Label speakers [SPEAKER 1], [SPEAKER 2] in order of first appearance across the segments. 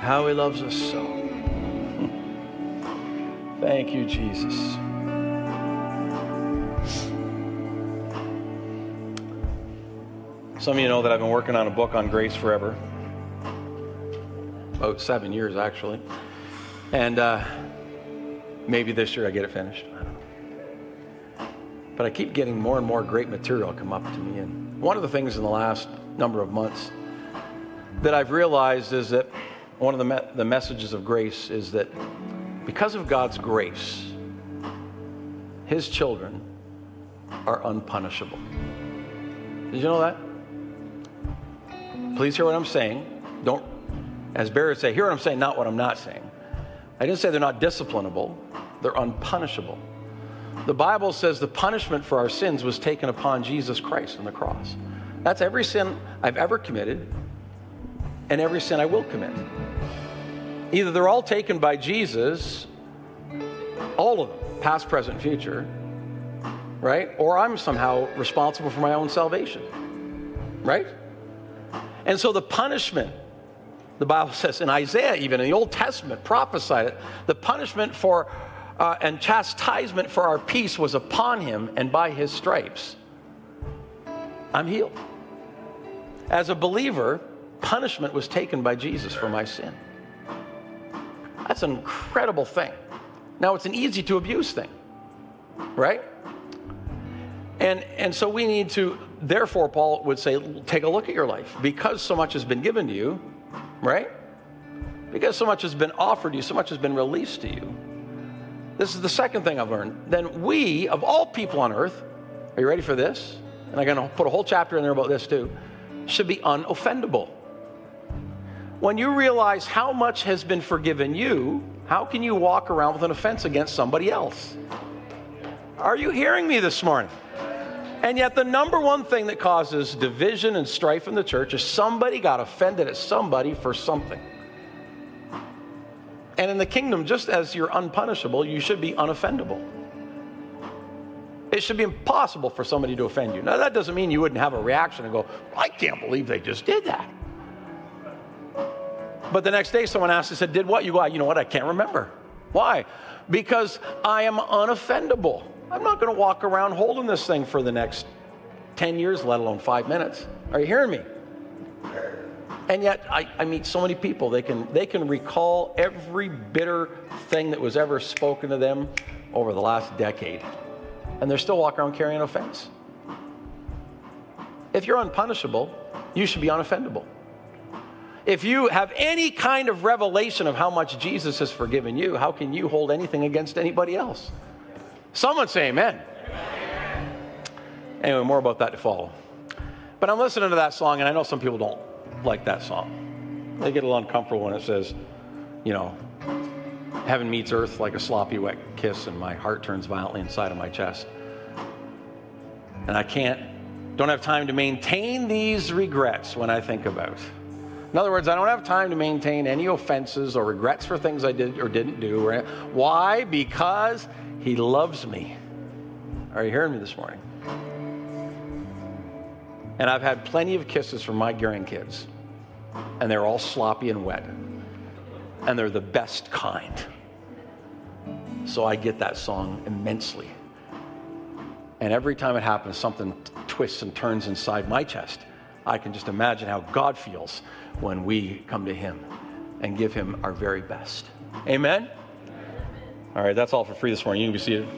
[SPEAKER 1] How he loves us so. Thank you, Jesus. Some of you know that I've been working on a book on grace forever. About seven years, actually. And uh, maybe this year I get it finished. I don't know. But I keep getting more and more great material come up to me. And one of the things in the last number of months that I've realized is that one of the, me- the messages of grace is that because of God's grace, his children are unpunishable. Did you know that? Please hear what I'm saying. Don't, as Barry would say, hear what I'm saying, not what I'm not saying. I didn't say they're not disciplinable, they're unpunishable. The Bible says the punishment for our sins was taken upon Jesus Christ on the cross. That's every sin I've ever committed and every sin I will commit. Either they're all taken by Jesus, all of them, past, present, future, right? Or I'm somehow responsible for my own salvation, right? And so the punishment, the Bible says in Isaiah, even in the Old Testament, prophesied it, the punishment for uh, and chastisement for our peace was upon him, and by his stripes, I'm healed. As a believer, punishment was taken by Jesus for my sin. That's an incredible thing. Now, it's an easy to abuse thing, right? And, and so we need to, therefore, Paul would say, take a look at your life. Because so much has been given to you, right? Because so much has been offered to you, so much has been released to you. This is the second thing I've learned. Then we, of all people on earth, are you ready for this? And I'm going to put a whole chapter in there about this too, should be unoffendable. When you realize how much has been forgiven you, how can you walk around with an offense against somebody else? Are you hearing me this morning? And yet, the number one thing that causes division and strife in the church is somebody got offended at somebody for something. And in the kingdom, just as you're unpunishable, you should be unoffendable. It should be impossible for somebody to offend you. Now, that doesn't mean you wouldn't have a reaction and go, I can't believe they just did that. But the next day, someone asked, I said, Did what? You go, ah, You know what? I can't remember. Why? Because I am unoffendable. I'm not going to walk around holding this thing for the next 10 years, let alone five minutes. Are you hearing me? And yet, I, I, meet so many people, they can, they can recall every bitter thing that was ever spoken to them over the last decade. And they're still walking around carrying offense. If you're unpunishable, you should be unoffendable. If you have any kind of revelation of how much Jesus has forgiven you, how can you hold anything against anybody else? Someone say amen. Anyway, more about that to follow. But I'm listening to that song, and I know some people don't like that song. They get a little uncomfortable when it says, you know, heaven meets earth like a sloppy wet kiss, and my heart turns violently inside of my chest. And I can't, don't have time to maintain these regrets when I think about. In other words, I don't have time to maintain any offenses or regrets for things I did or didn't do. Why? Because He loves me. Are you hearing me this morning? And I've had plenty of kisses from my grandkids, and they're all sloppy and wet. And they're the best kind. So I get that song immensely. And every time it happens, something twists and turns inside my chest. I can just imagine how God feels when we come to Him and give Him our very best. Amen? All right, that's all for free this morning. You can be seated.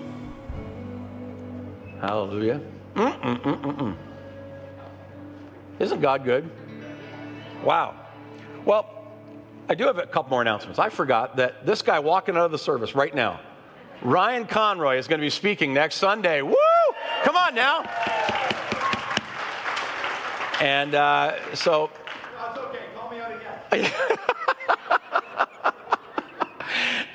[SPEAKER 1] Hallelujah. Mm-mm-mm-mm. Isn't God good? Wow. Well, I do have a couple more announcements. I forgot that this guy walking out of the service right now, Ryan Conroy, is going to be speaking next Sunday. Woo! Come on now. And uh, so.
[SPEAKER 2] That's okay. Call me out again.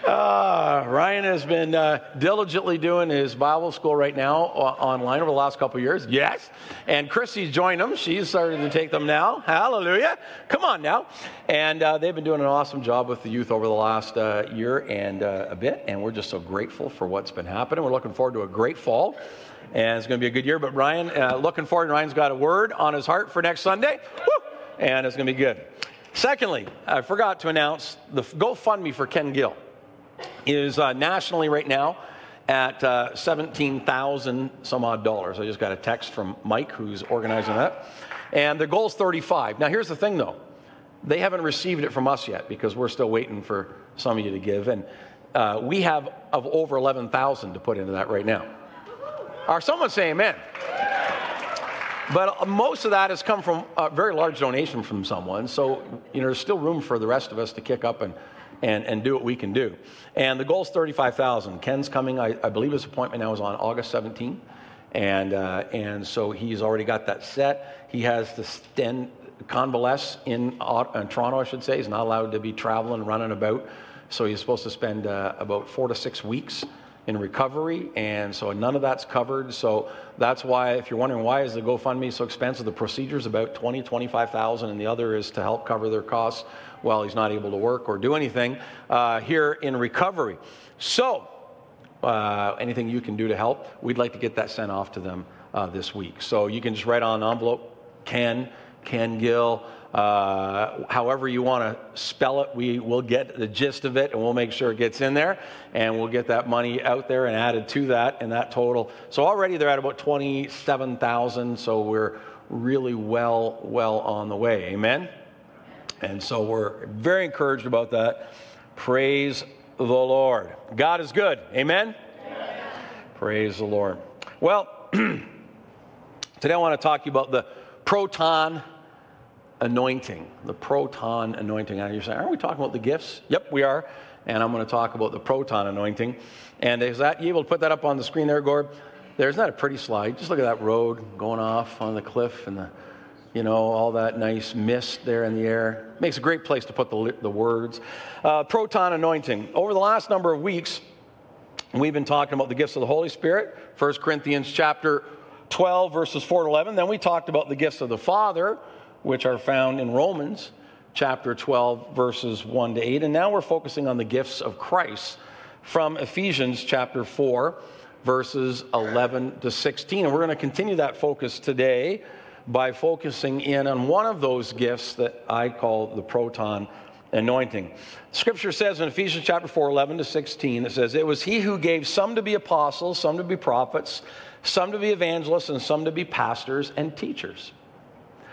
[SPEAKER 1] Uh, Ryan has been uh, diligently doing his Bible school right now o- online over the last couple years. Yes. And Chrissy's joined them. She's started to take them now. Hallelujah. Come on now. And uh, they've been doing an awesome job with the youth over the last uh, year and uh, a bit. And we're just so grateful for what's been happening. We're looking forward to a great fall. And it's going to be a good year. But Ryan, uh, looking forward. Ryan's got a word on his heart for next Sunday. Woo! and it's going to be good. Secondly, I forgot to announce the GoFundMe for Ken Gill is uh, nationally right now at uh, 17,000 some odd dollars. I just got a text from Mike, who's organizing that. And the goal is 35. Now, here's the thing though they haven't received it from us yet because we're still waiting for some of you to give. And uh, we have of over 11,000 to put into that right now. Are someone say amen? But uh, most of that has come from a very large donation from someone. So, you know, there's still room for the rest of us to kick up and, and, and do what we can do. And the goal is 35,000. Ken's coming, I, I, believe his appointment now is on August 17. And, uh, and so he's already got that set. He has to stand, convalesce in, in Toronto, I should say. He's not allowed to be traveling, running about. So he's supposed to spend uh, about four to six weeks in recovery, and so none of that's covered. So that's why, if you're wondering why is the GoFundMe so expensive, the procedure is about 20, 25,000, and the other is to help cover their costs while he's not able to work or do anything uh, here in recovery. So, uh, anything you can do to help, we'd like to get that sent off to them uh, this week. So you can just write on an envelope, Ken, Ken Gill. Uh, however you want to spell it, we will get the gist of it and we'll make sure it gets in there and we'll get that money out there and added to that and that total. So already they're at about 27,000, so we're really well, well on the way. Amen? And so we're very encouraged about that. Praise the Lord. God is good. Amen? Amen. Praise the Lord. Well, today I want to talk to you about the proton anointing, the proton anointing. And you're saying, aren't we talking about the gifts? Yep, we are. And I'm going to talk about the proton anointing. And is that, you able to put that up on the screen there, Gord? There's not a pretty slide. Just look at that road going off on the cliff and the, you know, all that nice mist there in the air. Makes a great place to put the, the words. Uh, proton anointing. Over the last number of weeks, we've been talking about the gifts of the Holy Spirit. 1 Corinthians chapter 12, verses 4 to 11. Then we talked about the gifts of the Father which are found in Romans chapter 12, verses 1 to 8. And now we're focusing on the gifts of Christ from Ephesians chapter 4, verses 11 to 16. And we're going to continue that focus today by focusing in on one of those gifts that I call the proton anointing. Scripture says in Ephesians chapter 4, 11 to 16, it says, It was he who gave some to be apostles, some to be prophets, some to be evangelists, and some to be pastors and teachers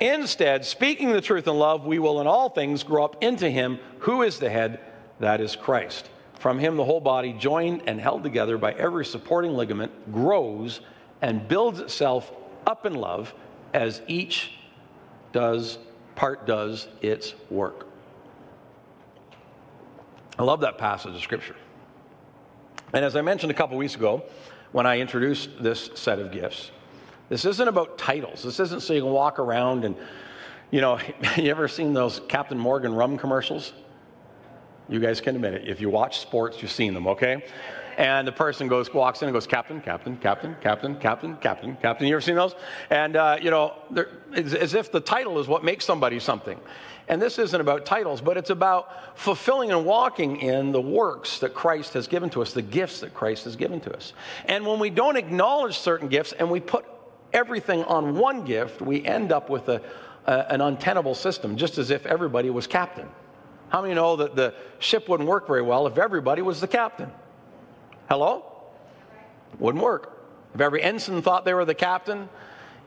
[SPEAKER 1] Instead, speaking the truth in love, we will in all things grow up into Him who is the head, that is Christ. From Him, the whole body, joined and held together by every supporting ligament, grows and builds itself up in love as each does part does its work. I love that passage of scripture. And as I mentioned a couple weeks ago, when I introduced this set of gifts, this isn't about titles. This isn't so you can walk around and, you know, you ever seen those Captain Morgan rum commercials? You guys can admit it. If you watch sports, you've seen them, okay? And the person goes, walks in and goes, Captain, Captain, Captain, Captain, Captain, Captain, Captain. You ever seen those? And, uh, you know, it's as if the title is what makes somebody something. And this isn't about titles, but it's about fulfilling and walking in the works that Christ has given to us, the gifts that Christ has given to us. And when we don't acknowledge certain gifts and we put everything on one gift, we end up with a, a, an untenable system, just as if everybody was captain. How many know that the ship wouldn't work very well if everybody was the captain? Hello? Wouldn't work. If every ensign thought they were the captain,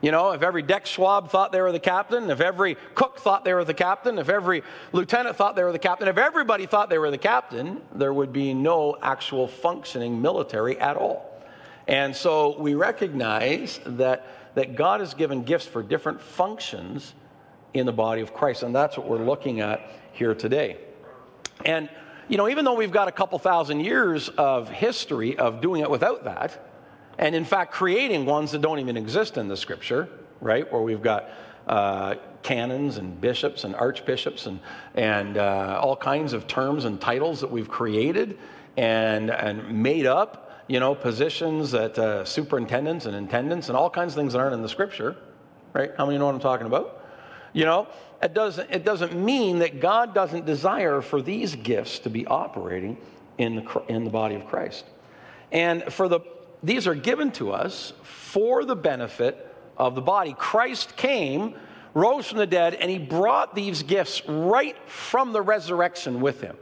[SPEAKER 1] you know, if every deck swab thought they were the captain, if every cook thought they were the captain, if every lieutenant thought they were the captain, if everybody thought they were the captain, there would be no actual functioning military at all. And so we recognize that, that God has given gifts for different functions in the body of Christ. And that's what we're looking at here today. And, you know, even though we've got a couple thousand years of history of doing it without that, and in fact creating ones that don't even exist in the scripture, right? Where we've got uh, canons and bishops and archbishops and, and uh, all kinds of terms and titles that we've created and, and made up, you know, positions that uh, superintendents and intendants and all kinds of things that aren't in the scripture, right? How many know what I'm talking about? You know, it doesn't, it doesn't mean that God doesn't desire for these gifts to be operating in the, in the body of Christ. And for the, these are given to us for the benefit of the body. Christ came, rose from the dead, and he brought these gifts right from the resurrection with him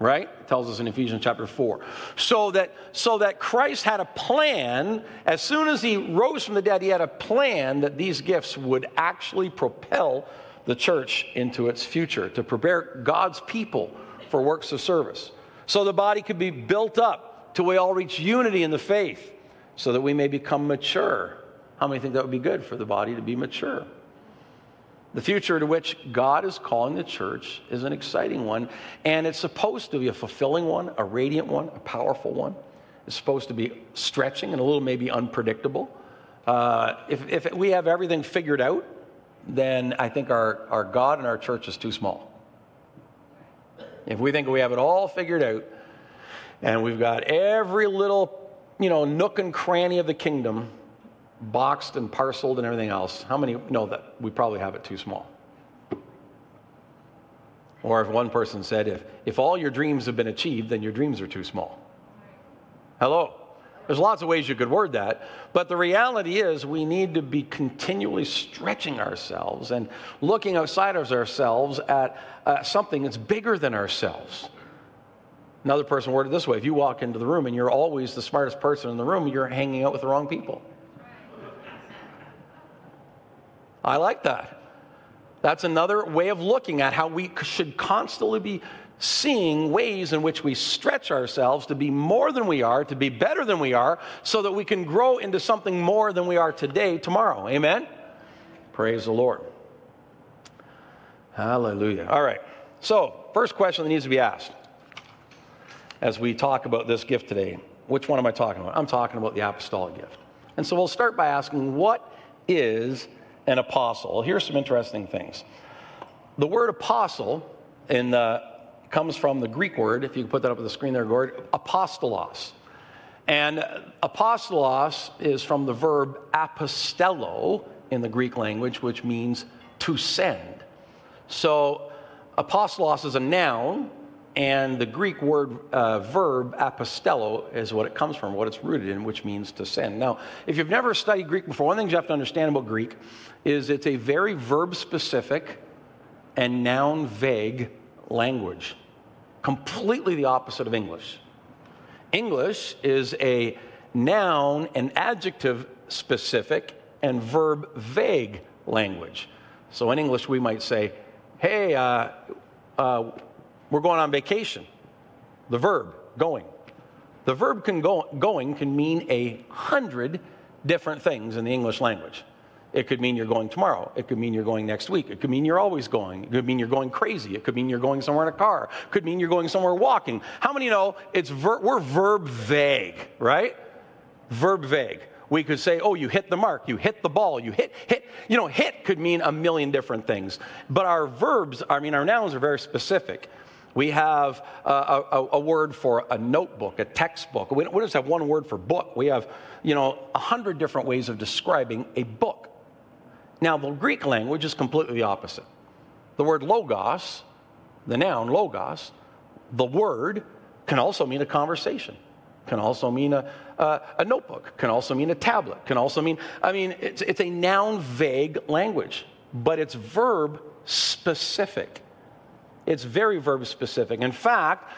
[SPEAKER 1] right? It tells us in ephesians chapter 4 so that so that christ had a plan as soon as he rose from the dead he had a plan that these gifts would actually propel the church into its future to prepare god's people for works of service. So the body could be built up till we all reach unity in the faith so that we may become mature. How many think that would be good for the body to be mature the future to which God is calling the church is an exciting one, and it's supposed to be a fulfilling one, a radiant one, a powerful one. It's supposed to be stretching and a little maybe unpredictable. Uh, if, if we have everything figured out, then I think our, our God and our church is too small. If we think we have it all figured out, and we've got every little, you know, nook and cranny of the kingdom boxed and parceled and everything else, how many know that we probably have it too small? Or if one person said, if, if all your dreams have been achieved, then your dreams are too small. Hello. There's lots of ways you could word that, but the reality is we need to be continually stretching ourselves and looking outside of ourselves at uh, something that's bigger than ourselves. Another person worded this way if you walk into the room and you're always the smartest person in the room, you're hanging out with the wrong people. I like that. That's another way of looking at how we should constantly be seeing ways in which we stretch ourselves to be more than we are, to be better than we are, so that we can grow into something more than we are today, tomorrow. Amen? Praise the Lord. Hallelujah. All right. So, first question that needs to be asked as we talk about this gift today which one am I talking about? I'm talking about the apostolic gift. And so we'll start by asking what is an apostle. Here's some interesting things. The word apostle in, uh, comes from the Greek word, if you put that up on the screen there, Gord, apostolos. And apostolos is from the verb apostello in the Greek language, which means to send. So apostolos is a noun, and the Greek word uh, verb apostello is what it comes from, what it's rooted in, which means to send. Now, if you've never studied Greek before, one thing you have to understand about Greek is it's a very verb specific and noun vague language, completely the opposite of English. English is a noun and adjective specific and verb vague language. So in English, we might say, hey, uh, uh, we're going on vacation. The verb, going. The verb can go, going can mean a hundred different things in the English language. It could mean you're going tomorrow. It could mean you're going next week. It could mean you're always going. It could mean you're going crazy. It could mean you're going somewhere in a car. It could mean you're going somewhere walking. How many know it's ver- we're verb vague, right? Verb vague. We could say, oh, you hit the mark, you hit the ball, you hit, hit. You know, hit could mean a million different things. But our verbs, I mean, our nouns are very specific. We have a, a, a, word for a notebook, a textbook. We don't, we don't just have one word for book. We have, you know, a hundred different ways of describing a book. Now, the Greek language is completely the opposite. The word logos, the noun logos, the word can also mean a conversation, can also mean a, a, a notebook, can also mean a tablet, can also mean, I mean, it's, it's a noun vague language, but it's verb specific. It's very verb specific. In fact,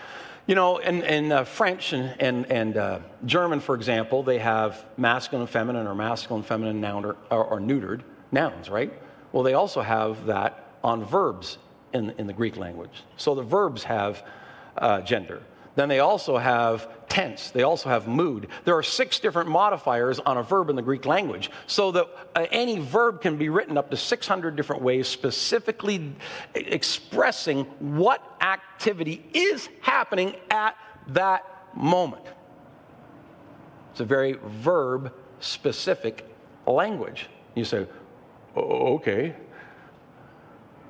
[SPEAKER 1] you know, in, in uh, French and, and, and uh, German, for example, they have masculine and feminine or masculine feminine noun or, or, or, neutered nouns, right? Well, they also have that on verbs in, in the Greek language. So the verbs have uh, gender. Then they also have tense. They also have mood. There are six different modifiers on a verb in the Greek language, so that uh, any verb can be written up to 600 different ways, specifically expressing what activity is happening at that moment. It's a very verb specific language. You say, okay.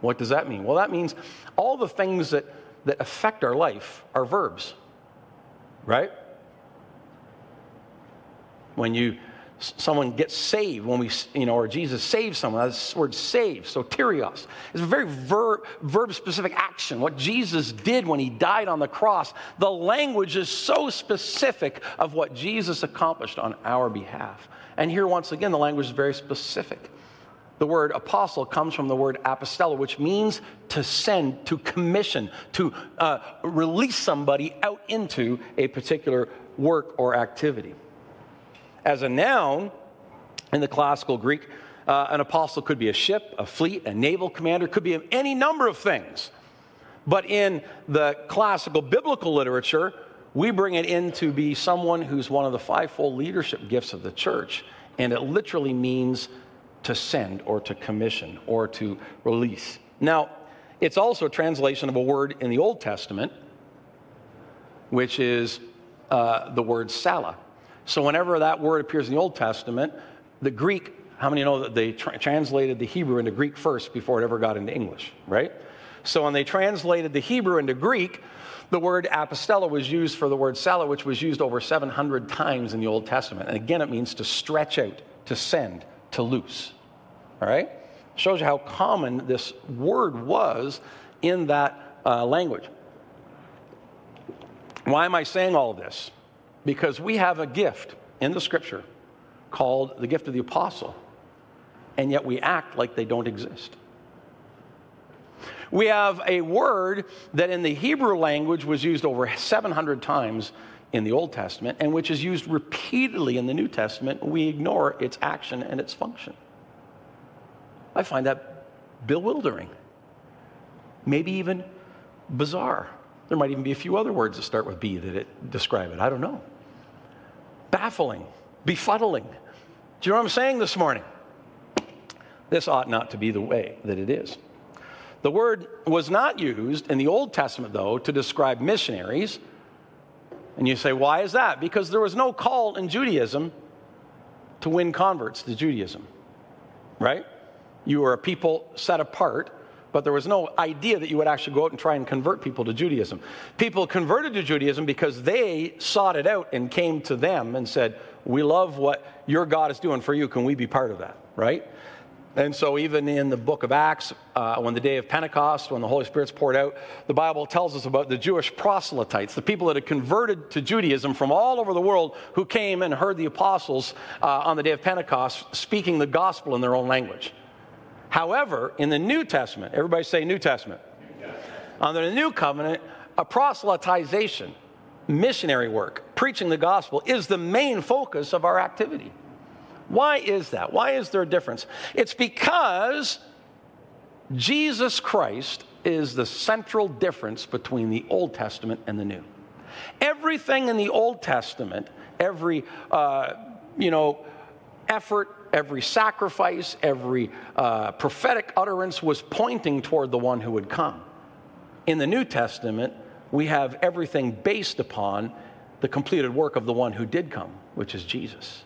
[SPEAKER 1] What does that mean? Well, that means all the things that, that affect our life are verbs, right? When you someone gets saved when we, you know, or Jesus saves someone. That's the word save, soterios. It's a very verb, verb specific action. What Jesus did when he died on the cross, the language is so specific of what Jesus accomplished on our behalf. And here, once again, the language is very specific. The word apostle comes from the word apostello, which means to send, to commission, to uh, release somebody out into a particular work or activity. As a noun, in the classical Greek, uh, an apostle could be a ship, a fleet, a naval commander, could be any number of things. But in the classical biblical literature, we bring it in to be someone who's one of the fivefold leadership gifts of the church. And it literally means to send or to commission or to release. Now, it's also a translation of a word in the Old Testament, which is uh, the word sala. So, whenever that word appears in the Old Testament, the Greek, how many know that they tra- translated the Hebrew into Greek first before it ever got into English, right? So, when they translated the Hebrew into Greek, the word apostella was used for the word sala, which was used over 700 times in the Old Testament. And again, it means to stretch out, to send, to loose. All right? Shows you how common this word was in that uh, language. Why am I saying all of this? Because we have a gift in the scripture called the gift of the apostle, and yet we act like they don't exist. We have a word that in the Hebrew language was used over 700 times in the Old Testament and which is used repeatedly in the New Testament. We ignore its action and its function. I find that bewildering, maybe even bizarre. There might even be a few other words that start with B that it, describe it. I don't know baffling, befuddling. Do you know what I'm saying this morning? This ought not to be the way that it is. The word was not used in the Old Testament, though, to describe missionaries. And you say, why is that? Because there was no call in Judaism to win converts to Judaism, right? You were a people set apart but there was no idea that you would actually go out and try and convert people to Judaism. People converted to Judaism because they sought it out and came to them and said, We love what your God is doing for you. Can we be part of that? Right? And so, even in the book of Acts, uh, when the day of Pentecost, when the Holy Spirit's poured out, the Bible tells us about the Jewish proselytes, the people that had converted to Judaism from all over the world who came and heard the apostles uh, on the day of Pentecost speaking the gospel in their own language. However, in the New Testament, everybody say New Testament. New. Under the New Covenant, a proselytization, missionary work, preaching the gospel is the main focus of our activity. Why is that? Why is there a difference? It's because Jesus Christ is the central difference between the Old Testament and the New. Everything in the Old Testament, every, uh, you know, effort, every sacrifice, every uh, prophetic utterance was pointing toward the one who would come. In the New Testament, we have everything based upon the completed work of the one who did come, which is Jesus.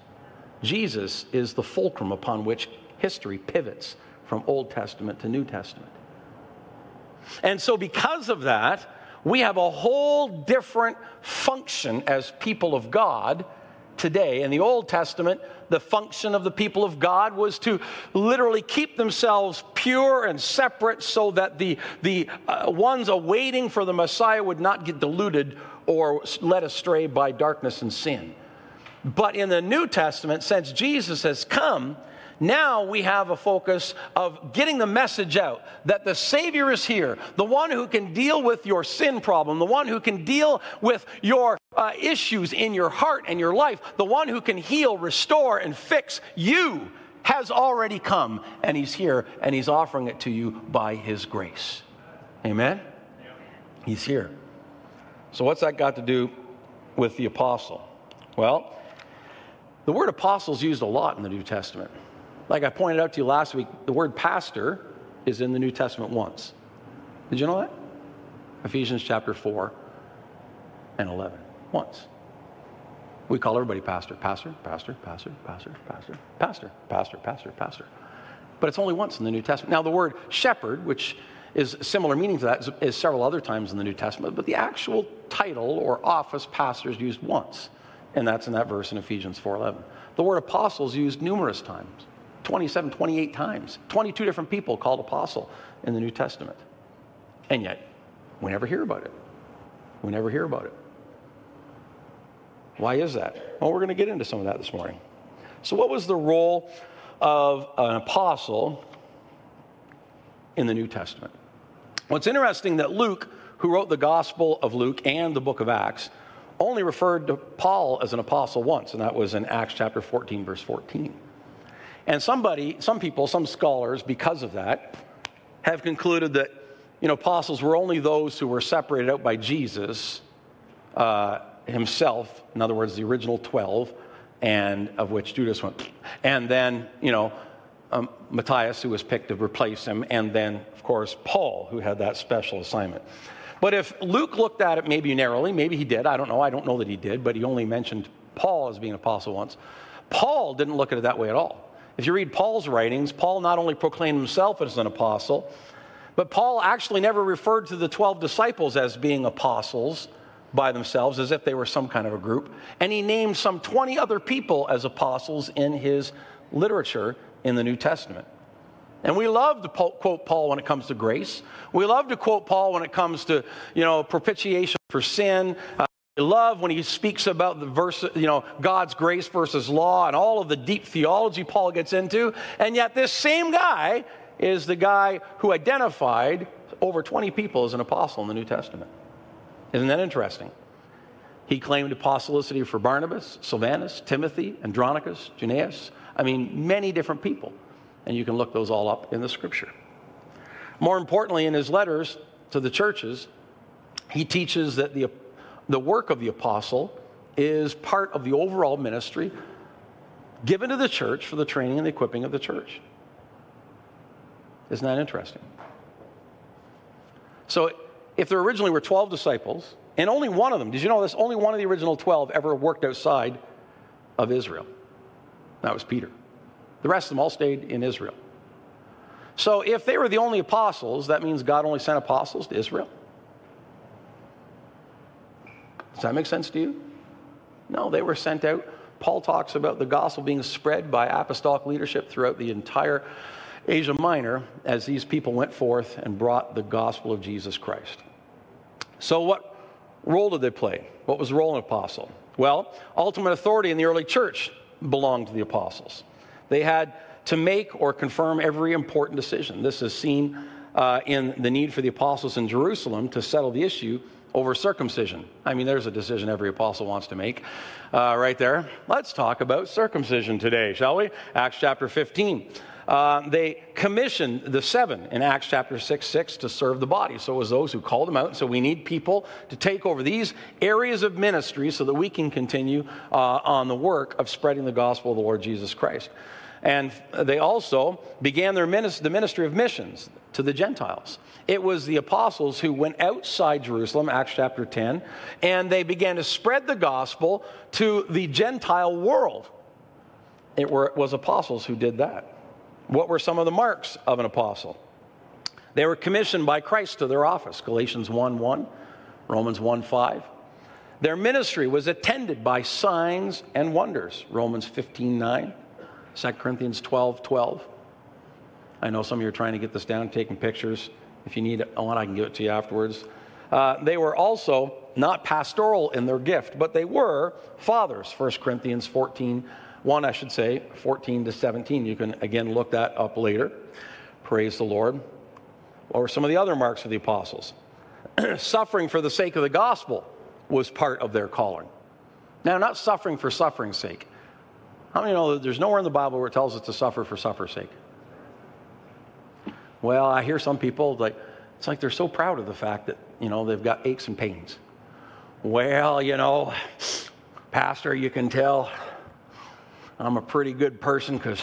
[SPEAKER 1] Jesus is the fulcrum upon which history pivots from Old Testament to New Testament. And so, because of that, we have a whole different function as people of God today. In the Old Testament, the function of the people of God was to literally keep themselves pure and separate so that the, the uh, ones awaiting for the Messiah would not get deluded or led astray by darkness and sin. But in the New Testament, since Jesus has come, now we have a focus of getting the message out that the Savior is here, the one who can deal with your sin problem, the one who can deal with your uh, issues in your heart and your life, the one who can heal, restore, and fix you has already come, and He's here, and He's offering it to you by His grace. Amen? He's here. So, what's that got to do with the apostle? Well, the word apostle is used a lot in the New Testament. Like I pointed out to you last week, the word pastor is in the New Testament once. Did you know that? Ephesians chapter 4 and 11. Once. We call everybody pastor. Pastor, pastor, pastor, pastor, pastor, pastor, pastor, pastor, pastor. But it's only once in the New Testament. Now, the word shepherd, which is similar meaning to that, is, is several other times in the New Testament, but the actual title or office pastor is used once, and that's in that verse in Ephesians 4.11. The word apostle is used numerous times, 27, 28 times, 22 different people called apostle in the New Testament. And yet, we never hear about it. We never hear about it. Why is that? Well, we're going to get into some of that this morning. So, what was the role of an apostle in the New Testament? Well, it's interesting that Luke, who wrote the Gospel of Luke and the book of Acts, only referred to Paul as an apostle once, and that was in Acts chapter 14, verse 14. And somebody, some people, some scholars, because of that, have concluded that you know, apostles were only those who were separated out by Jesus uh, himself, in other words, the original 12, and of which Judas went, and then, you know, um, Matthias, who was picked to replace him, and then, of course, Paul, who had that special assignment. But if Luke looked at it maybe narrowly, maybe he did, I don't know, I don't know that he did, but he only mentioned Paul as being an apostle once. Paul didn't look at it that way at all. If you read Paul's writings, Paul not only proclaimed himself as an apostle, but Paul actually never referred to the 12 disciples as being apostles by themselves, as if they were some kind of a group. And he named some 20 other people as apostles in his literature in the New Testament. And we love to quote Paul when it comes to grace. We love to quote Paul when it comes to, you know, propitiation for sin. Uh, we love when he speaks about the verse, you know, God's grace versus law and all of the deep theology Paul gets into. And yet this same guy is the guy who identified over 20 people as an apostle in the New Testament. Isn't that interesting? He claimed apostolicity for Barnabas, Silvanus, Timothy, Andronicus, Junias. I mean, many different people. And you can look those all up in the scripture. More importantly, in his letters to the churches, he teaches that the, the work of the apostle is part of the overall ministry given to the church for the training and the equipping of the church. Isn't that interesting? So, if there originally were 12 disciples, and only one of them, did you know this? Only one of the original 12 ever worked outside of Israel. That was Peter. The rest of them all stayed in Israel. So, if they were the only apostles, that means God only sent apostles to Israel. Does that make sense to you? No, they were sent out. Paul talks about the gospel being spread by apostolic leadership throughout the entire Asia Minor as these people went forth and brought the gospel of Jesus Christ. So, what role did they play? What was the role of an apostle? Well, ultimate authority in the early church belonged to the apostles. They had to make or confirm every important decision. This is seen uh, in the need for the apostles in Jerusalem to settle the issue over circumcision. I mean, there's a decision every apostle wants to make uh, right there. Let's talk about circumcision today, shall we? Acts chapter 15 uh, they commissioned the seven in Acts chapter 6 6 to serve the body. So it was those who called them out. So we need people to take over these areas of ministry so that we can continue uh, on the work of spreading the gospel of the Lord Jesus Christ. And they also began their ministry, the ministry of missions to the Gentiles. It was the apostles who went outside Jerusalem, Acts chapter 10, and they began to spread the gospel to the Gentile world. It was apostles who did that. What were some of the marks of an apostle? They were commissioned by Christ to their office, Galatians 1 1, Romans 1 5. Their ministry was attended by signs and wonders, Romans 15 9, 2 Corinthians 12 12. I know some of you are trying to get this down, taking pictures. If you need one, I can give it to you afterwards. Uh, they were also not pastoral in their gift, but they were fathers, 1 Corinthians 14 1, I should say, 14 to 17. You can again look that up later. Praise the Lord. What were some of the other marks of the apostles? suffering for the sake of the gospel was part of their calling. Now, not suffering for suffering's sake. How many know that there's nowhere in the Bible where it tells us to suffer for suffer's sake? Well, I hear some people like, it's like they're so proud of the fact that, you know, they've got aches and pains. Well, you know, Pastor, you can tell I'm a pretty good person because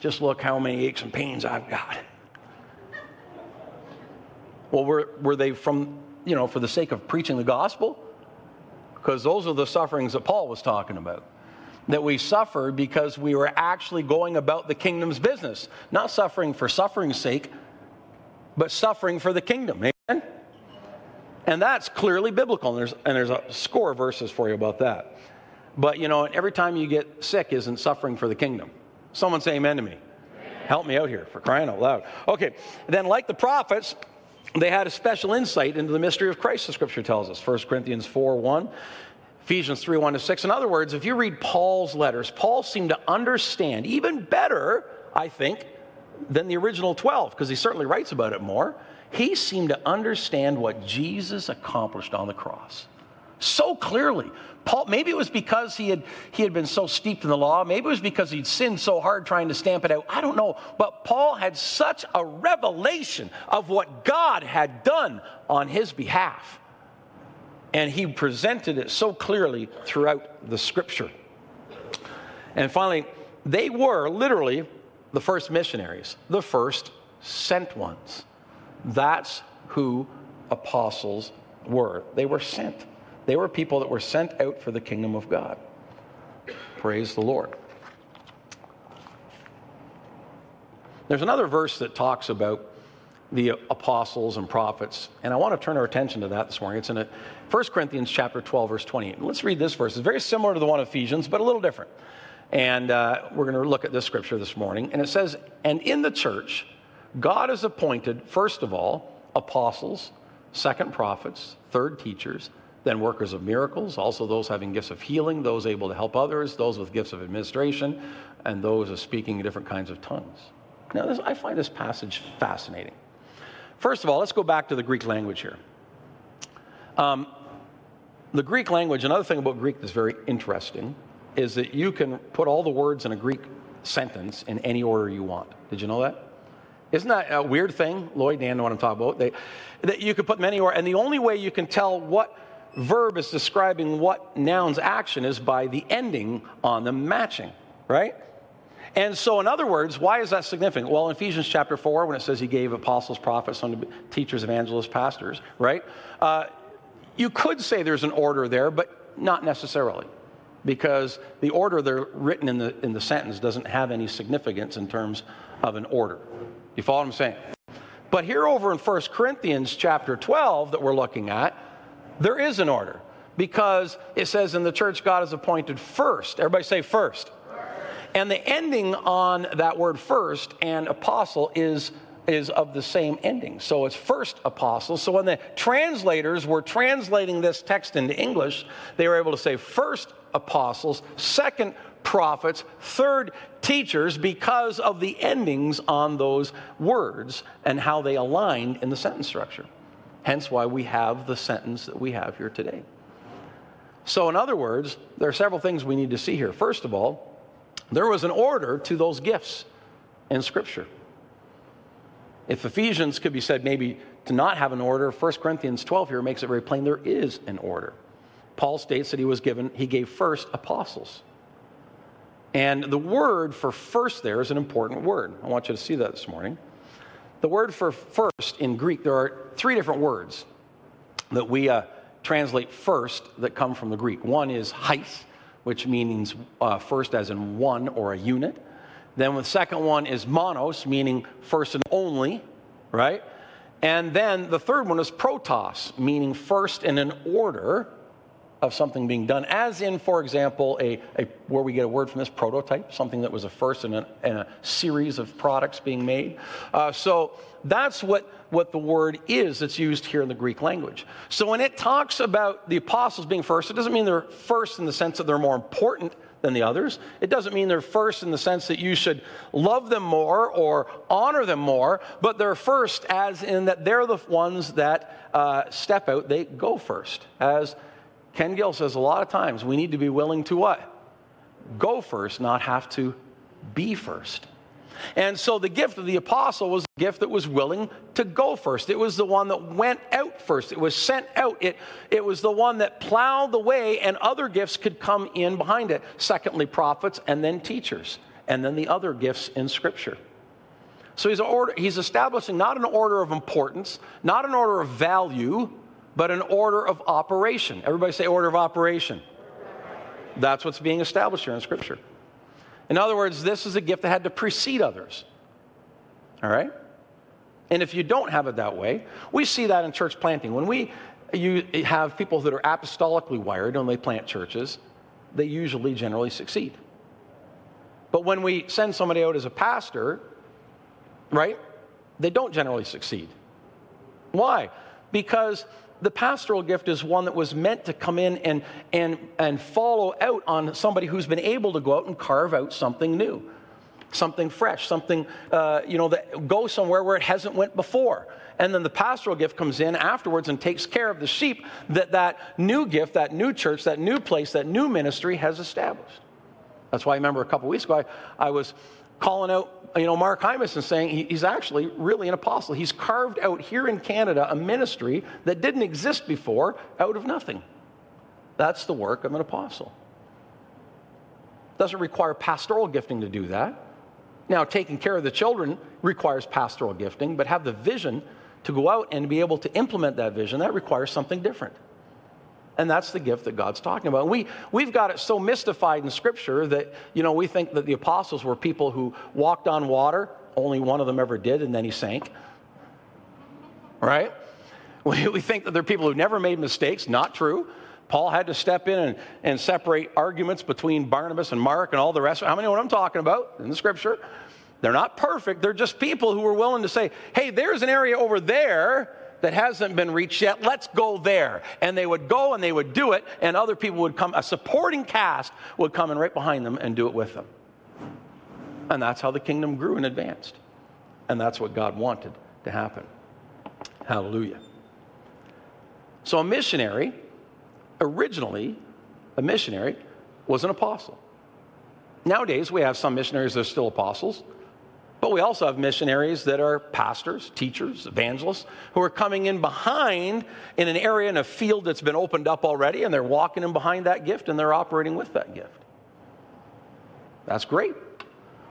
[SPEAKER 1] just look how many aches and pains I've got. Well, were, were they from, you know, for the sake of preaching the gospel? Because those are the sufferings that Paul was talking about. that we suffered because we were actually going about the kingdom's business, not suffering for suffering's sake, but suffering for the kingdom. Amen? And that's clearly biblical, and there's, and there's a score of verses for you about that. But you know, every time you get sick isn't suffering for the kingdom. Someone say amen to me. Help me out here for crying out loud. Okay, then, like the prophets, they had a special insight into the mystery of Christ, the scripture tells us. 1 Corinthians 4 1, Ephesians 3 1 to 6. In other words, if you read Paul's letters, Paul seemed to understand even better, I think, than the original 12, because he certainly writes about it more. He seemed to understand what Jesus accomplished on the cross so clearly. Paul, maybe it was because he had, he had been so steeped in the law. Maybe it was because he'd sinned so hard trying to stamp it out. I don't know. But Paul had such a revelation of what God had done on his behalf. And he presented it so clearly throughout the scripture. And finally, they were literally the first missionaries, the first sent ones. That's who apostles were. They were sent. They were people that were sent out for the kingdom of God. Praise the Lord. There's another verse that talks about the apostles and prophets, and I want to turn our attention to that this morning. It's in 1 Corinthians chapter 12, verse 28. Let's read this verse. It's very similar to the one of Ephesians, but a little different. And uh, we're going to look at this scripture this morning. And it says, And in the church, God has appointed, first of all, apostles, second prophets, third teachers, then workers of miracles, also those having gifts of healing, those able to help others, those with gifts of administration, and those of speaking different kinds of tongues. Now, this, I find this passage fascinating. First of all, let's go back to the Greek language here. Um, the Greek language, another thing about Greek that's very interesting, is that you can put all the words in a Greek sentence in any order you want. Did you know that? Isn't that a weird thing? Lloyd, Dan know what I'm talking about. They, that you could put many or, and the only way you can tell what verb is describing what noun's action is by the ending on them matching, right? And so, in other words, why is that significant? Well, in Ephesians chapter 4, when it says he gave apostles, prophets, teachers, evangelists, pastors, right? Uh, you could say there's an order there, but not necessarily, because the order they're written in the, in the sentence doesn't have any significance in terms of an order. You follow what I'm saying? But here over in 1 Corinthians chapter 12 that we're looking at, there is an order because it says in the church, God is appointed first. Everybody say first. And the ending on that word first and apostle is, is of the same ending. So it's first apostle. So when the translators were translating this text into English, they were able to say first apostles, second prophets, third teachers, because of the endings on those words and how they aligned in the sentence structure. Hence why we have the sentence that we have here today. So, in other words, there are several things we need to see here. First of all, there was an order to those gifts in Scripture. If Ephesians could be said maybe to not have an order, 1 Corinthians 12 here makes it very plain there is an order. Paul states that he was given, he gave first apostles. And the word for first there is an important word. I want you to see that this morning. The word for first in Greek, there are three different words that we uh, translate first that come from the Greek. One is heis, which means uh, first as in one or a unit. Then the second one is monos, meaning first and only, right? And then the third one is protos, meaning first in an order of something being done, as in, for example, a, a where we get a word from this prototype, something that was a first in a, in a series of products being made. Uh, so that's what, what the word is that's used here in the Greek language. So when it talks about the apostles being first, it doesn't mean they're first in the sense that they're more important than the others. It doesn't mean they're first in the sense that you should love them more or honor them more, but they're first as in that they're the ones that uh, step out, they go first, as Ken Gill says a lot of times we need to be willing to what? Go first, not have to be first. And so the gift of the apostle was a gift that was willing to go first. It was the one that went out first. It was sent out. It, it was the one that plowed the way, and other gifts could come in behind it. Secondly, prophets, and then teachers, and then the other gifts in Scripture. So he's, order, he's establishing not an order of importance, not an order of value, but an order of operation. Everybody say order of operation. That's what's being established here in Scripture. In other words, this is a gift that had to precede others. All right? And if you don't have it that way, we see that in church planting. When we you have people that are apostolically wired and they plant churches, they usually generally succeed. But when we send somebody out as a pastor, right, they don't generally succeed. Why? Because the pastoral gift is one that was meant to come in and, and, and follow out on somebody who's been able to go out and carve out something new something fresh something uh, you know that goes somewhere where it hasn't went before. And then the pastoral gift comes in afterwards and takes care of the sheep that that new gift that new church that new place that new ministry has established. That's why i remember a couple weeks ago I, I was calling out you know, Mark Hymas and saying he's actually really an apostle. He's carved out here in Canada a ministry that didn't exist before out of nothing. That's the work of an apostle. Doesn't require pastoral gifting to do that. Now, taking care of the children requires pastoral gifting, but have the vision to go out and be able to implement that vision, that requires something different. And that's the gift that God's talking about. We, we've got it so mystified in Scripture that, you know, we think that the apostles were people who walked on water. Only one of them ever did, and then he sank. Right? We, we think that they're people who never made mistakes. Not true. Paul had to step in and, and separate arguments between Barnabas and Mark and all the rest. How many know what I'm talking about in the Scripture? They're not perfect. They're just people who were willing to say, hey, there's an area over there that hasn't been reached yet. Let's go there. And they would go and they would do it, and other people would come, a supporting cast would come in right behind them and do it with them. And that's how the kingdom grew and advanced. And that's what God wanted to happen. Hallelujah. So, a missionary, originally, a missionary was an apostle. Nowadays, we have some missionaries that are still apostles. But we also have missionaries that are pastors, teachers, evangelists, who are coming in behind in an area in a field that's been opened up already, and they're walking in behind that gift and they're operating with that gift. That's great.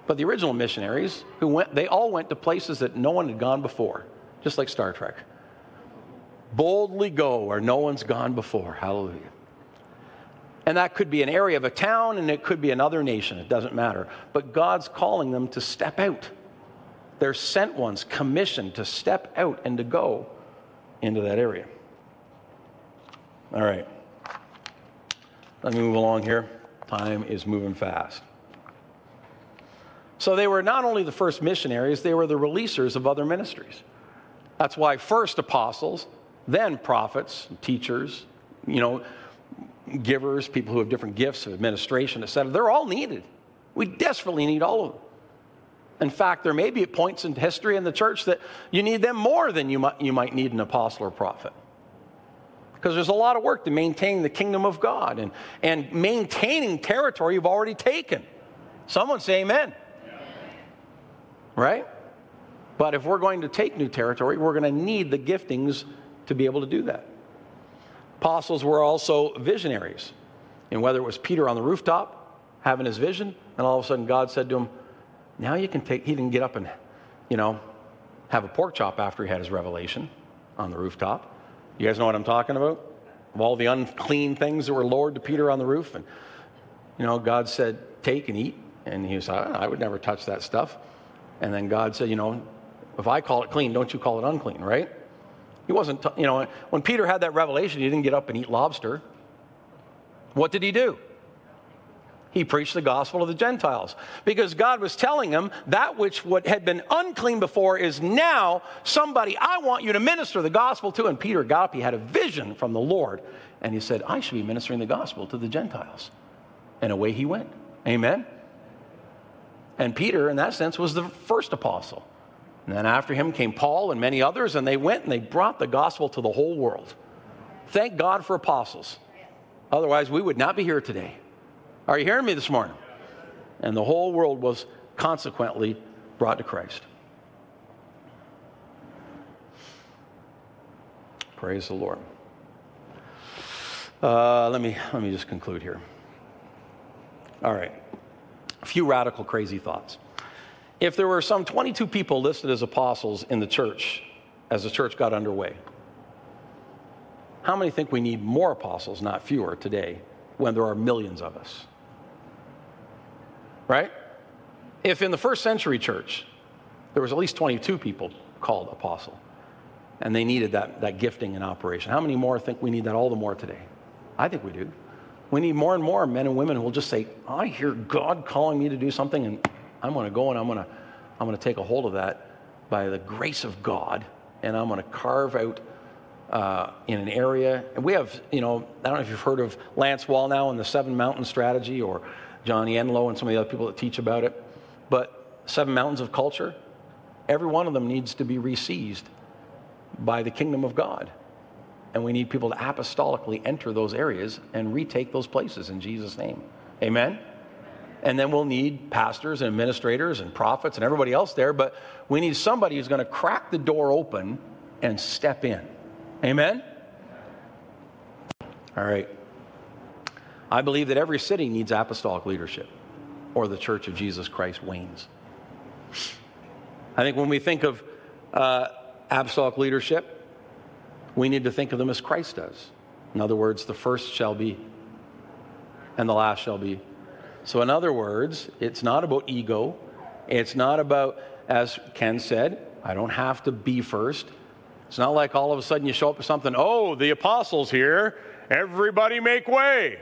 [SPEAKER 1] But the original missionaries who went, they all went to places that no one had gone before, just like Star Trek. Boldly go where no one's gone before. Hallelujah. And that could be an area of a town and it could be another nation. It doesn't matter. But God's calling them to step out they're sent ones, commissioned to step out and to go into that area. All right. Let me move along here. Time is moving fast. So they were not only the first missionaries, they were the releasers of other ministries. That's why first apostles, then prophets, teachers, you know, givers, people who have different gifts of administration, etc. They're all needed. We desperately need all of them. In fact, there may be points in history in the church that you need them more than you might, you might need an apostle or prophet. Because there's a lot of work to maintain the kingdom of God and, and maintaining territory you've already taken. Someone say amen. Right? But if we're going to take new territory, we're going to need the giftings to be able to do that. Apostles were also visionaries. And whether it was Peter on the rooftop having his vision, and all of a sudden God said to him, now you can take, he didn't get up and, you know, have a pork chop after he had his revelation on the rooftop. You guys know what I'm talking about? Of all the unclean things that were lowered to Peter on the roof. And, you know, God said, take and eat. And he was like, I would never touch that stuff. And then God said, you know, if I call it clean, don't you call it unclean, right? He wasn't, t- you know, when Peter had that revelation, he didn't get up and eat lobster. What did he do? He preached the gospel to the Gentiles because God was telling him that which what had been unclean before is now somebody I want you to minister the gospel to. And Peter got up, he had a vision from the Lord, and he said, I should be ministering the gospel to the Gentiles. And away he went. Amen. And Peter, in that sense, was the first apostle. And then after him came Paul and many others, and they went and they brought the gospel to the whole world. Thank God for apostles. Otherwise, we would not be here today. Are you hearing me this morning? And the whole world was consequently brought to Christ. Praise the Lord. Uh, let, me, let me just conclude here. All right. A few radical, crazy thoughts. If there were some 22 people listed as apostles in the church as the church got underway, how many think we need more apostles, not fewer, today when there are millions of us? Right? If in the first century church, there was at least 22 people called apostle, and they needed that, that gifting in operation, how many more think we need that all the more today? I think we do. We need more and more men and women who will just say, I hear God calling me to do something, and I'm going to go and I'm going to, I'm going to take a hold of that by the grace of God, and I'm going to carve out uh, in an area. And we have, you know, I don't know if you've heard of Lance Wallnau and the Seven Mountain Strategy or Johnny Enlow and some of the other people that teach about it. But Seven Mountains of Culture, every one of them needs to be reseized by the kingdom of God. And we need people to apostolically enter those areas and retake those places in Jesus' name. Amen? And then we'll need pastors and administrators and prophets and everybody else there, but we need somebody who's going to crack the door open and step in. Amen? All right. I believe that every city needs apostolic leadership, or the church of Jesus Christ wanes. I think when we think of uh, apostolic leadership, we need to think of them as Christ does. In other words, the first shall be, and the last shall be. So, in other words, it's not about ego. It's not about, as Ken said, I don't have to be first. It's not like all of a sudden you show up with something, oh, the apostles here, everybody make way.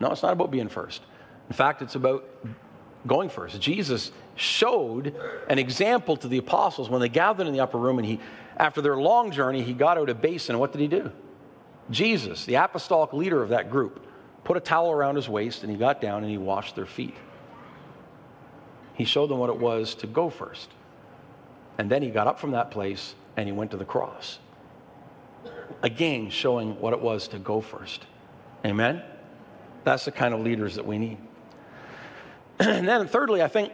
[SPEAKER 1] No, it's not about being first. In fact, it's about going first. Jesus showed an example to the apostles when they gathered in the upper room and he after their long journey, he got out a basin. What did he do? Jesus, the apostolic leader of that group, put a towel around his waist and he got down and he washed their feet. He showed them what it was to go first. And then he got up from that place and he went to the cross. Again, showing what it was to go first. Amen? That's the kind of leaders that we need. and then thirdly, I think,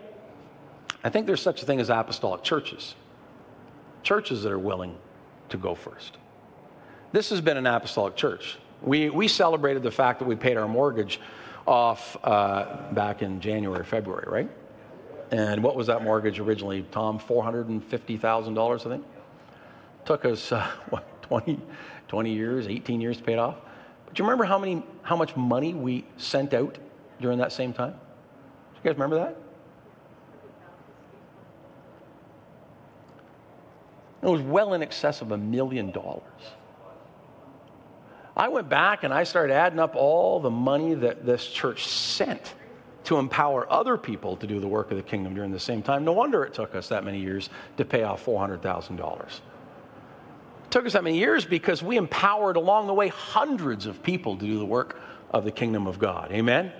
[SPEAKER 1] I think there's such a thing as apostolic churches. Churches that are willing to go first. This has been an apostolic church. We, we celebrated the fact that we paid our mortgage off uh, back in January, February, right? And what was that mortgage originally, Tom? $450,000, I think? Took us, uh, what, 20, 20 years, 18 years to pay it off. But do you remember how, many, how much money we sent out during that same time? Do you guys remember that? It was well in excess of a million dollars. I went back and I started adding up all the money that this church sent to empower other people to do the work of the kingdom during the same time. No wonder it took us that many years to pay off $400,000 took us that many years because we empowered along the way hundreds of people to do the work of the kingdom of God. Amen?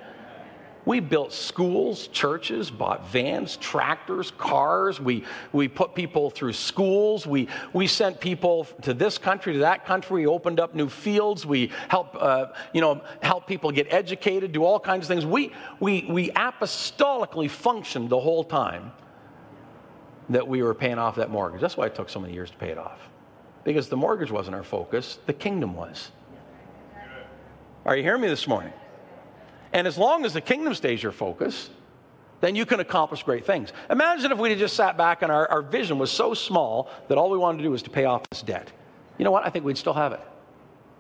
[SPEAKER 1] We built schools, churches, bought vans, tractors, cars. We, we put people through schools. We, we sent people to this country, to that country. We opened up new fields. We help, uh, you know, help people get educated, do all kinds of things. We, we, we apostolically functioned the whole time that we were paying off that mortgage. That's why it took so many years to pay it off because the mortgage wasn't our focus, the kingdom was. Are you hearing me this morning? And as long as the kingdom stays your focus, then you can accomplish great things. Imagine if we had just sat back and our, our vision was so small that all we wanted to do was to pay off this debt. You know what? I think we'd still have it.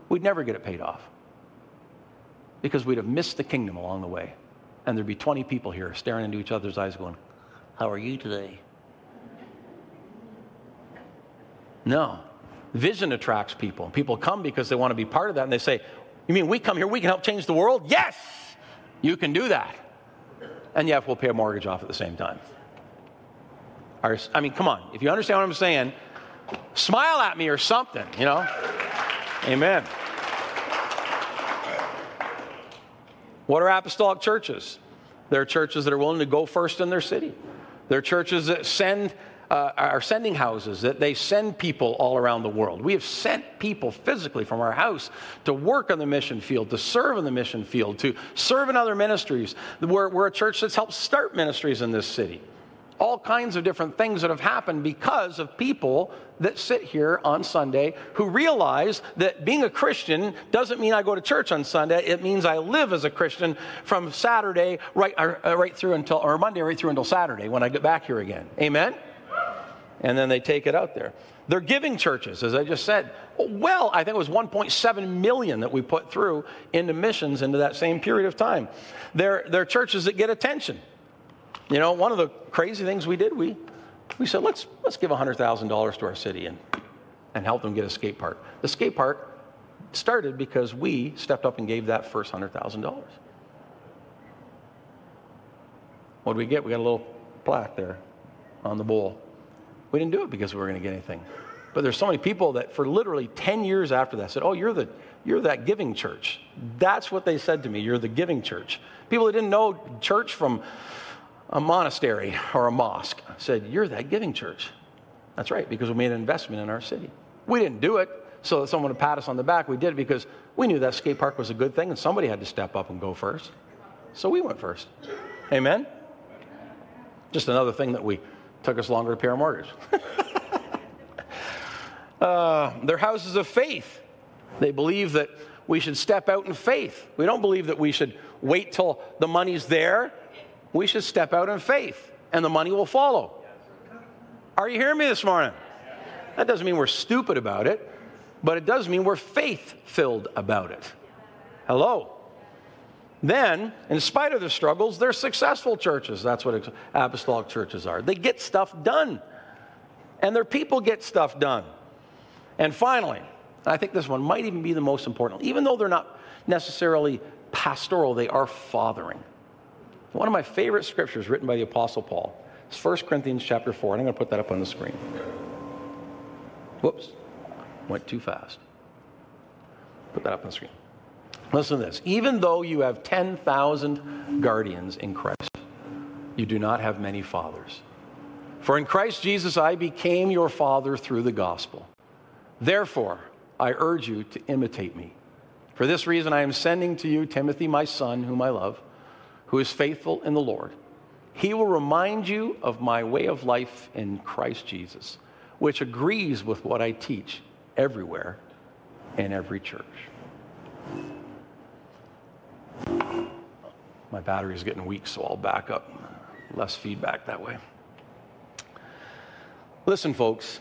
[SPEAKER 1] We'd never get it paid off because we'd have missed the kingdom along the way. And there'd be 20 people here staring into each other's eyes going, How are you today? No. Vision attracts people. People come because they want to be part of that and they say, You mean we come here, we can help change the world? Yes, you can do that. And yet we'll pay a mortgage off at the same time. I mean, come on. If you understand what I'm saying, smile at me or something, you know? Amen. What are apostolic churches? They're churches that are willing to go first in their city. They're churches that send uh, our sending houses, that they send people all around the world. We have sent people physically from our house to work on the mission field, to serve in the mission field, to serve in other ministries. We're, we're a church that's helped start ministries in this city. All kinds of different things that have happened because of people that sit here on Sunday who realize that being a Christian doesn't mean I go to church on Sunday. It means I live as a Christian from Saturday right, uh, right through until, or Monday right through until Saturday when I get back here again. Amen? And then they take it out there. They're giving churches, as I just said. Well, I think it was 1.7 million that we put through into missions into that same period of time. They're, they're churches that get attention. You know, one of the crazy things we did, we, we said, let's, let's give $100,000 to our city and, and help them get a skate park. The skate park started because we stepped up and gave that first $100,000. What did we get? We got a little plaque there on the bowl. We didn't do it because we were going to get anything. But there's so many people that for literally 10 years after that said, Oh, you're, the, you're that giving church. That's what they said to me. You're the giving church. People that didn't know church from a monastery or a mosque said, You're that giving church. That's right, because we made an investment in our city. We didn't do it so that someone would pat us on the back. We did it because we knew that skate park was a good thing and somebody had to step up and go first. So we went first. Amen? Just another thing that we took us longer to pay our mortgage. uh, they're houses of faith. They believe that we should step out in faith. We don't believe that we should wait till the money's there. We should step out in faith, and the money will follow. Are you hearing me this morning? That doesn't mean we're stupid about it, but it does mean we're faith filled about it. Hello? Then, in spite of the struggles, they're successful churches. That's what apostolic churches are. They get stuff done, and their people get stuff done. And finally, I think this one might even be the most important, even though they're not necessarily pastoral, they are fathering. One of my favorite scriptures written by the Apostle Paul is 1 Corinthians chapter 4, and I'm going to put that up on the screen. Whoops, went too fast. Put that up on the screen. Listen to this. Even though you have 10,000 guardians in Christ, you do not have many fathers. For in Christ Jesus I became your father through the gospel. Therefore, I urge you to imitate me. For this reason, I am sending to you Timothy, my son, whom I love, who is faithful in the Lord. He will remind you of my way of life in Christ Jesus, which agrees with what I teach everywhere in every church. My battery is getting weak, so I'll back up. Less feedback that way. Listen, folks,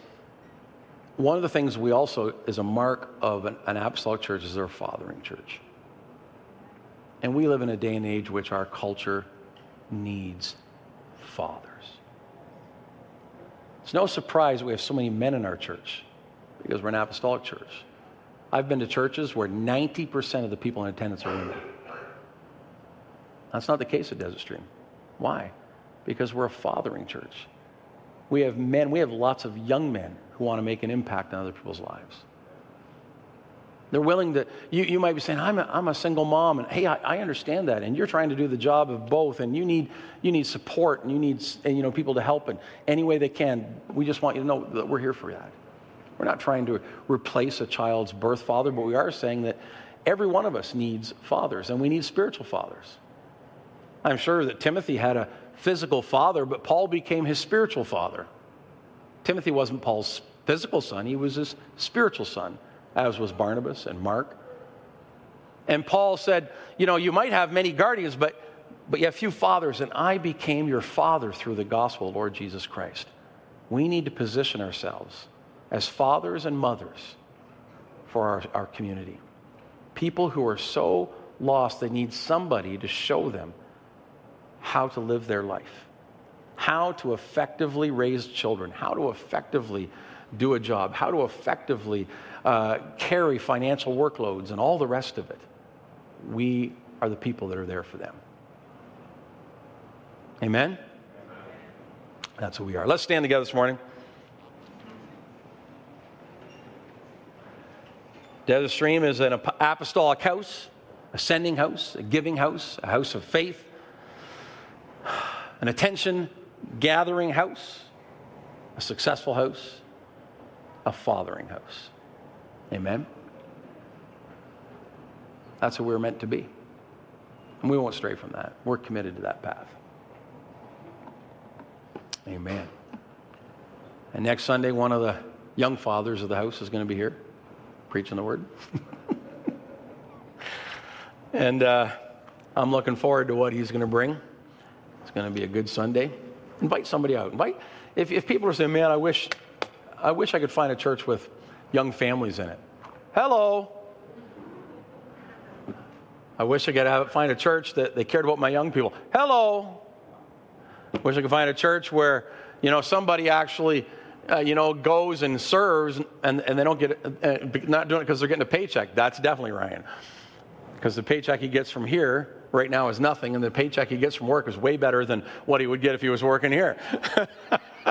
[SPEAKER 1] one of the things we also is a mark of an, an apostolic church is their fathering church. And we live in a day and age which our culture needs fathers. It's no surprise we have so many men in our church because we're an apostolic church. I've been to churches where 90% of the people in attendance are women. That's not the case at Desert Stream. Why? Because we're a fathering church. We have men, we have lots of young men who want to make an impact on other people's lives. They're willing to, you, you might be saying, I'm a, I'm a single mom, and hey, I, I understand that, and you're trying to do the job of both, and you need, you need support, and you need and, you know, people to help in any way they can. We just want you to know that we're here for that. We're not trying to replace a child's birth father, but we are saying that every one of us needs fathers, and we need spiritual fathers. I'm sure that Timothy had a physical father, but Paul became his spiritual father. Timothy wasn't Paul's physical son, he was his spiritual son, as was Barnabas and Mark. And Paul said, You know, you might have many guardians, but, but you have few fathers, and I became your father through the gospel Lord Jesus Christ. We need to position ourselves as fathers and mothers for our, our community. People who are so lost, they need somebody to show them how to live their life, how to effectively raise children, how to effectively do a job, how to effectively uh, carry financial workloads, and all the rest of it. We are the people that are there for them. Amen? That's who we are. Let's stand together this morning. Desert Stream is an apostolic house, a sending house, a giving house, a house of faith an attention gathering house, a successful house, a fathering house. Amen? That's what we're meant to be. And we won't stray from that. We're committed to that path. Amen. And next Sunday, one of the young fathers of the house is going to be here preaching the word. and uh, I'm looking forward to what he's going to bring going to be a good Sunday. Invite somebody out. Invite, if, if people are saying, man, I wish I wish I could find a church with young families in it. Hello. I wish I could have, find a church that they cared about my young people. Hello. Wish I could find a church where, you know, somebody actually, uh, you know, goes and serves and, and they don't get, uh, not doing it because they're getting a paycheck. That's definitely Ryan. Because the paycheck he gets from here right now is nothing, and the paycheck he gets from work is way better than what he would get if he was working here.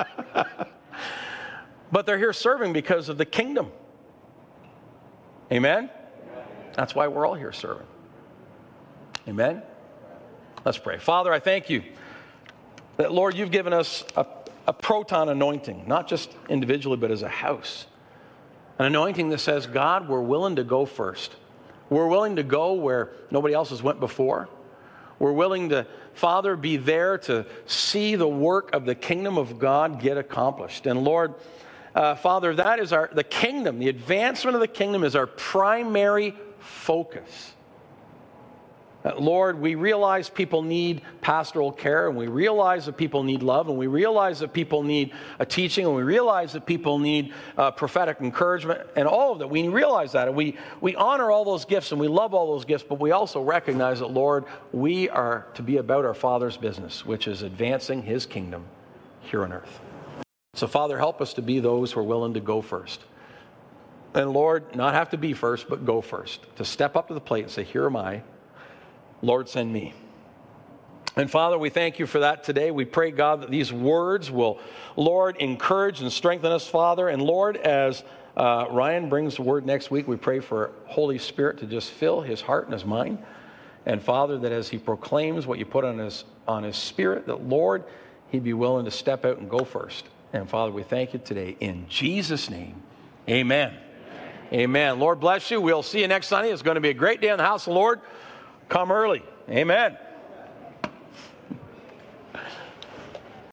[SPEAKER 1] but they're here serving because of the kingdom. Amen? That's why we're all here serving. Amen? Let's pray. Father, I thank you that, Lord, you've given us a, a proton anointing, not just individually, but as a house. An anointing that says, God, we're willing to go first. We're willing to go where nobody else has went before. We're willing to, Father, be there to see the work of the kingdom of God get accomplished. And Lord, uh, Father, that is our, the kingdom, the advancement of the kingdom is our primary focus. Lord, we realize people need pastoral care, and we realize that people need love, and we realize that people need a teaching, and we realize that people need uh, prophetic encouragement, and all of that. We realize that, and we, we honor all those gifts, and we love all those gifts, but we also recognize that, Lord, we are to be about our Father's business, which is advancing His kingdom here on earth. So, Father, help us to be those who are willing to go first. And Lord, not have to be first, but go first. To step up to the plate and say, Here am I. Lord, send me. And Father, we thank you for that today. We pray, God, that these words will, Lord, encourage and strengthen us, Father. And Lord, as uh, Ryan brings the word next week, we pray for Holy Spirit to just fill his heart and his mind. And Father, that as he proclaims what you put on his, on his spirit, that Lord, he'd be willing to step out and go first. And Father, we thank you today in Jesus' name. Amen. Amen. Lord bless you. We'll see you next Sunday. It's going to be a great day in the house of the Lord. Come early. Amen.